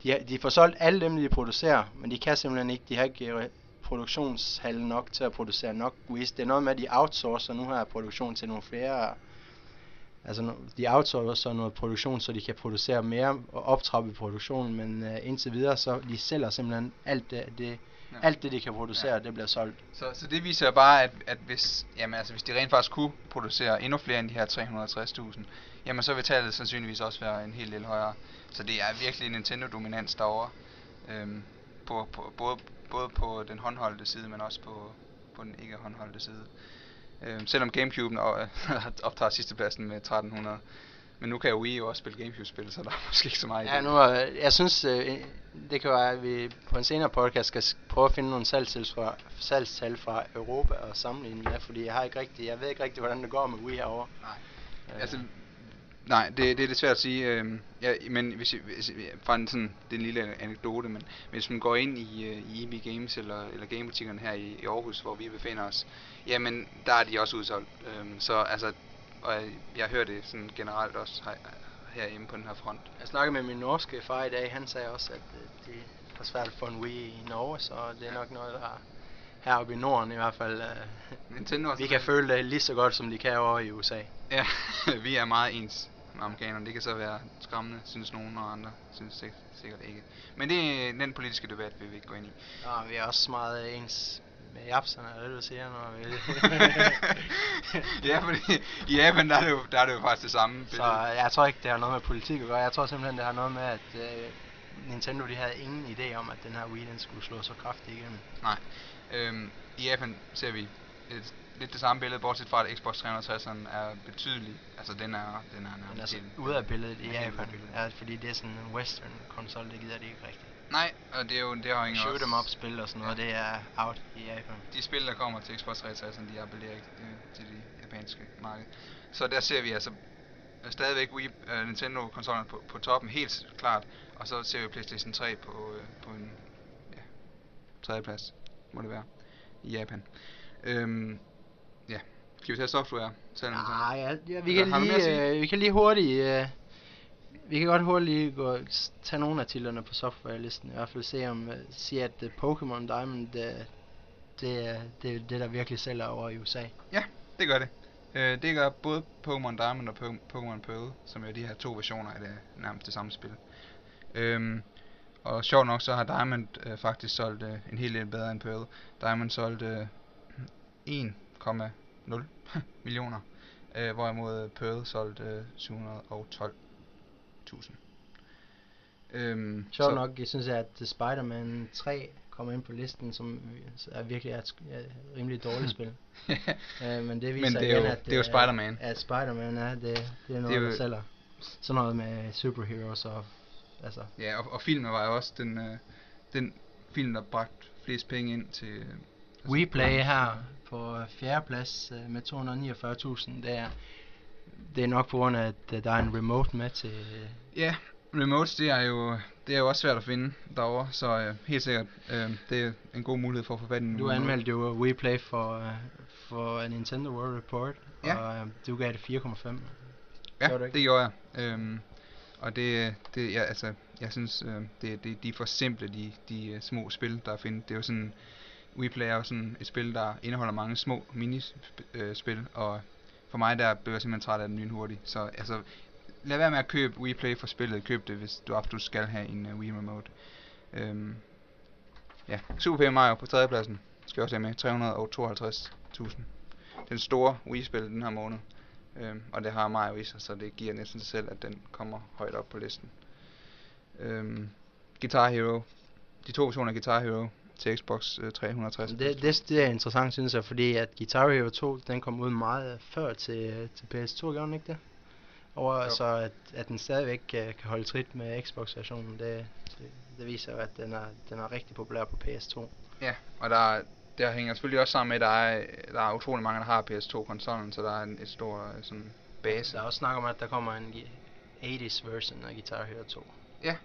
de, har, de får solgt alle dem, de producerer, men de kan simpelthen ikke, de har ikke øh, produktionshal nok til at producere nok Wii's. Det er noget med, at de outsourcer nu her produktion til nogle flere, altså de outsourcer noget produktion, så de kan producere mere og optrappe produktionen, men øh, indtil videre, så de sælger simpelthen alt det, det Ja. alt det, de kan producere, ja. det bliver solgt. Så, så det viser bare, at, at hvis, jamen, altså, hvis de rent faktisk kunne producere endnu flere end de her 360.000, jamen så vil tallet sandsynligvis også være en hel del højere. Så det er virkelig Nintendo-dominans derovre. Øhm, på, på, både, både på den håndholdte side, men også på, på den ikke håndholdte side. Øhm, selvom Gamecube'en optager sidstepladsen med 1300. Men nu kan Wii jo også spille Gamecube-spil, så der er måske ikke så meget i Ja, det. nu er, jeg synes, øh, det kan være, at vi på en senere podcast skal prøve at finde nogle salgstal fra, salgstal fra Europa og sammenligne med, fordi jeg har ikke rigtig, jeg ved ikke rigtig, hvordan det går med Wii herovre. Nej. Øh, Altså, nej, det, det er lidt svært at sige. Øh, ja, men hvis, hvis fra en sådan, det er en lille anekdote, men hvis man går ind i, øh, i EB Games eller, eller gamebutikkerne her i, i Aarhus, hvor vi befinder os, jamen der er de også udsolgt. Øh, så altså, og jeg, jeg hører det sådan generelt også her, herhjemme på den her front. Jeg snakkede med min norske far i dag, han sagde også, at øh, det er svært at få en Wii i Norge, så det er nok noget, der er heroppe i Norden i hvert fald. Øh, Nintendo vi kan føle det lige så godt, som de kan over i USA. Ja, vi er meget ens med amerikanerne. Det kan så være skræmmende, synes nogen, og andre synes sik- sikkert ikke. Men det er den politiske debat, vi vil ikke gå ind i. Og vi er også meget ens med japserne, er det du siger, når vi... ja, fordi i Japan, der er det jo, der er det jo faktisk det samme Så billede. jeg tror ikke, det har noget med politik at gøre. Jeg tror simpelthen, det har noget med, at øh, Nintendo de havde ingen idé om, at den her Wii den skulle slå så kraftigt igennem. Nej. Øhm, I Japan ser vi et, lidt det samme billede, bortset fra at Xbox 360'eren er betydelig. Altså den er, den er Men nærmest altså ude af billedet i den er Japan. af billedet. Ja, fordi det er sådan en western konsol, det gider de ikke rigtigt. Nej, og det er jo, det har ingen Shoot 'em up spil og sådan noget, det er out i Japan. de spil, der kommer til Xbox 360, de appellerer ikke til det japanske marked. Så der ser vi altså stadigvæk Wii, øh, Nintendo konsollen på, på toppen, helt klart. Og så ser vi PlayStation 3 på, øh, på en ja, tredje plads, må det være, i Japan. Øhm, ja, skal vi tage software? Nej, ja, ja, vi, kan lige, øh, vi kan lige hurtigt... Øh, vi kan godt hurtigt lige gå, tage nogle af titlerne på softwarelisten. I hvert fald se om, uh, sige at uh, Pokémon Diamond, det, det er det, det, der virkelig sælger over i USA. Ja, det gør det. Øh, det gør både Pokémon Diamond og Pokémon Pearl, som er de her to versioner af det nærmest det samme spil. Øhm, og sjovt nok så har Diamond øh, faktisk solgt øh, en hel del bedre end Pearl. Diamond solgte øh, 1,0 millioner, øh, hvorimod Pearl solgte øh, 712.000. Øhm, Sjovt nok, jeg synes, at Spider-Man 3 kommer ind på listen, som er virkelig er et rimelig dårligt spil. uh, men det viser men det er igen, jo, at det er jo Spider-Man. At Spider-Man er, det, det er noget, det er jo, der sælger. Sådan noget med superheroes og altså. Ja, og, og filmen var jo også den, øh, den film, der bragte flest penge ind til... Øh, altså, WePlay her på fjerde plads øh, med 249.000, det er, det er nok på grund af, at der er en remote med til... Øh, ja, remotes, det er jo, det er jo også svært at finde derovre, så øh, helt sikkert, øh, det er en god mulighed for at få fat i en Du anmeldte jo WePlay for, for Nintendo World Report, ja. og du gav det 4,5. Ja, det, det gjorde jeg. Øhm, og det, det ja, altså, jeg synes, øh, det, det, de er for simple, de, de uh, små spil, der findes. Det er jo sådan, WePlay er jo sådan et spil, der indeholder mange små minispil, øh, og for mig der blev jeg simpelthen træt af den lynhurtigt. Så altså, lad være med at købe WePlay for spillet. Køb det, hvis du absolut skal have en uh, Wii Remote. Øhm, ja, Super Paper Mario på tredjepladsen. Skal også have med 352.000. Den store Wii-spil den her måned. Øhm, og det har Mario i sig, så det giver næsten sig selv, at den kommer højt op på listen. Øhm, Guitar Hero. De to versioner af Guitar Hero til Xbox øh, 360. Det, det, det er interessant, synes jeg, fordi at Guitar Hero 2, den kom ud meget før til, til PS2, gjorde den ikke det? over, jo. så at, at den stadigvæk uh, kan holde trit med Xbox-versionen, det, det, det viser jo, at den er, den er rigtig populær på PS2. Ja, og der, der hænger selvfølgelig også sammen med, at der er, der er utrolig mange, der har PS2-konsollen, så der er en et stor øh, sådan, base. Der er også snak om, at der kommer en 80's version af Guitar Hero 2. Ja,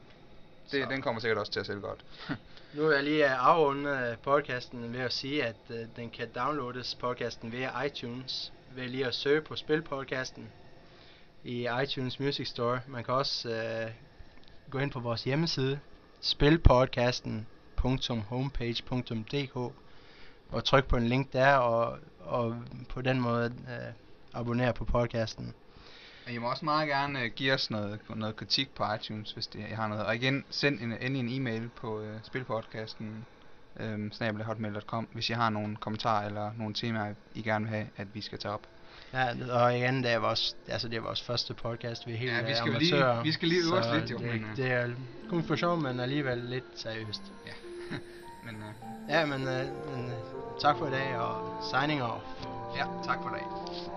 det, den kommer sikkert også til at sælge godt. nu er jeg lige øh, afrundet øh, podcasten ved at sige, at øh, den kan downloades podcasten via iTunes ved lige at søge på Spilpodcasten i iTunes Music Store. Man kan også øh, gå ind på vores hjemmeside, spilpodcasten.homepage.dk og trykke på en link der, og, og på den måde øh, abonnere på podcasten. I må også meget gerne uh, give os noget, noget kritik på iTunes, hvis det, I har noget. Og igen, send en, endelig en e-mail på uh, spilpodcasten øh, snabelahotmail.com, hvis I har nogle kommentarer eller nogle temaer, I gerne vil have, at vi skal tage op. Ja, og igen, det er vores, altså det er vores første podcast, vi er helt ja, vi skal amatører. Lige, vi skal lige øve os lidt, jo. Det, men, det er kun for sjov, men alligevel lidt seriøst. Ja, men, uh, ja, men, uh, men tak for i dag, og signing off. Ja, tak for i dag.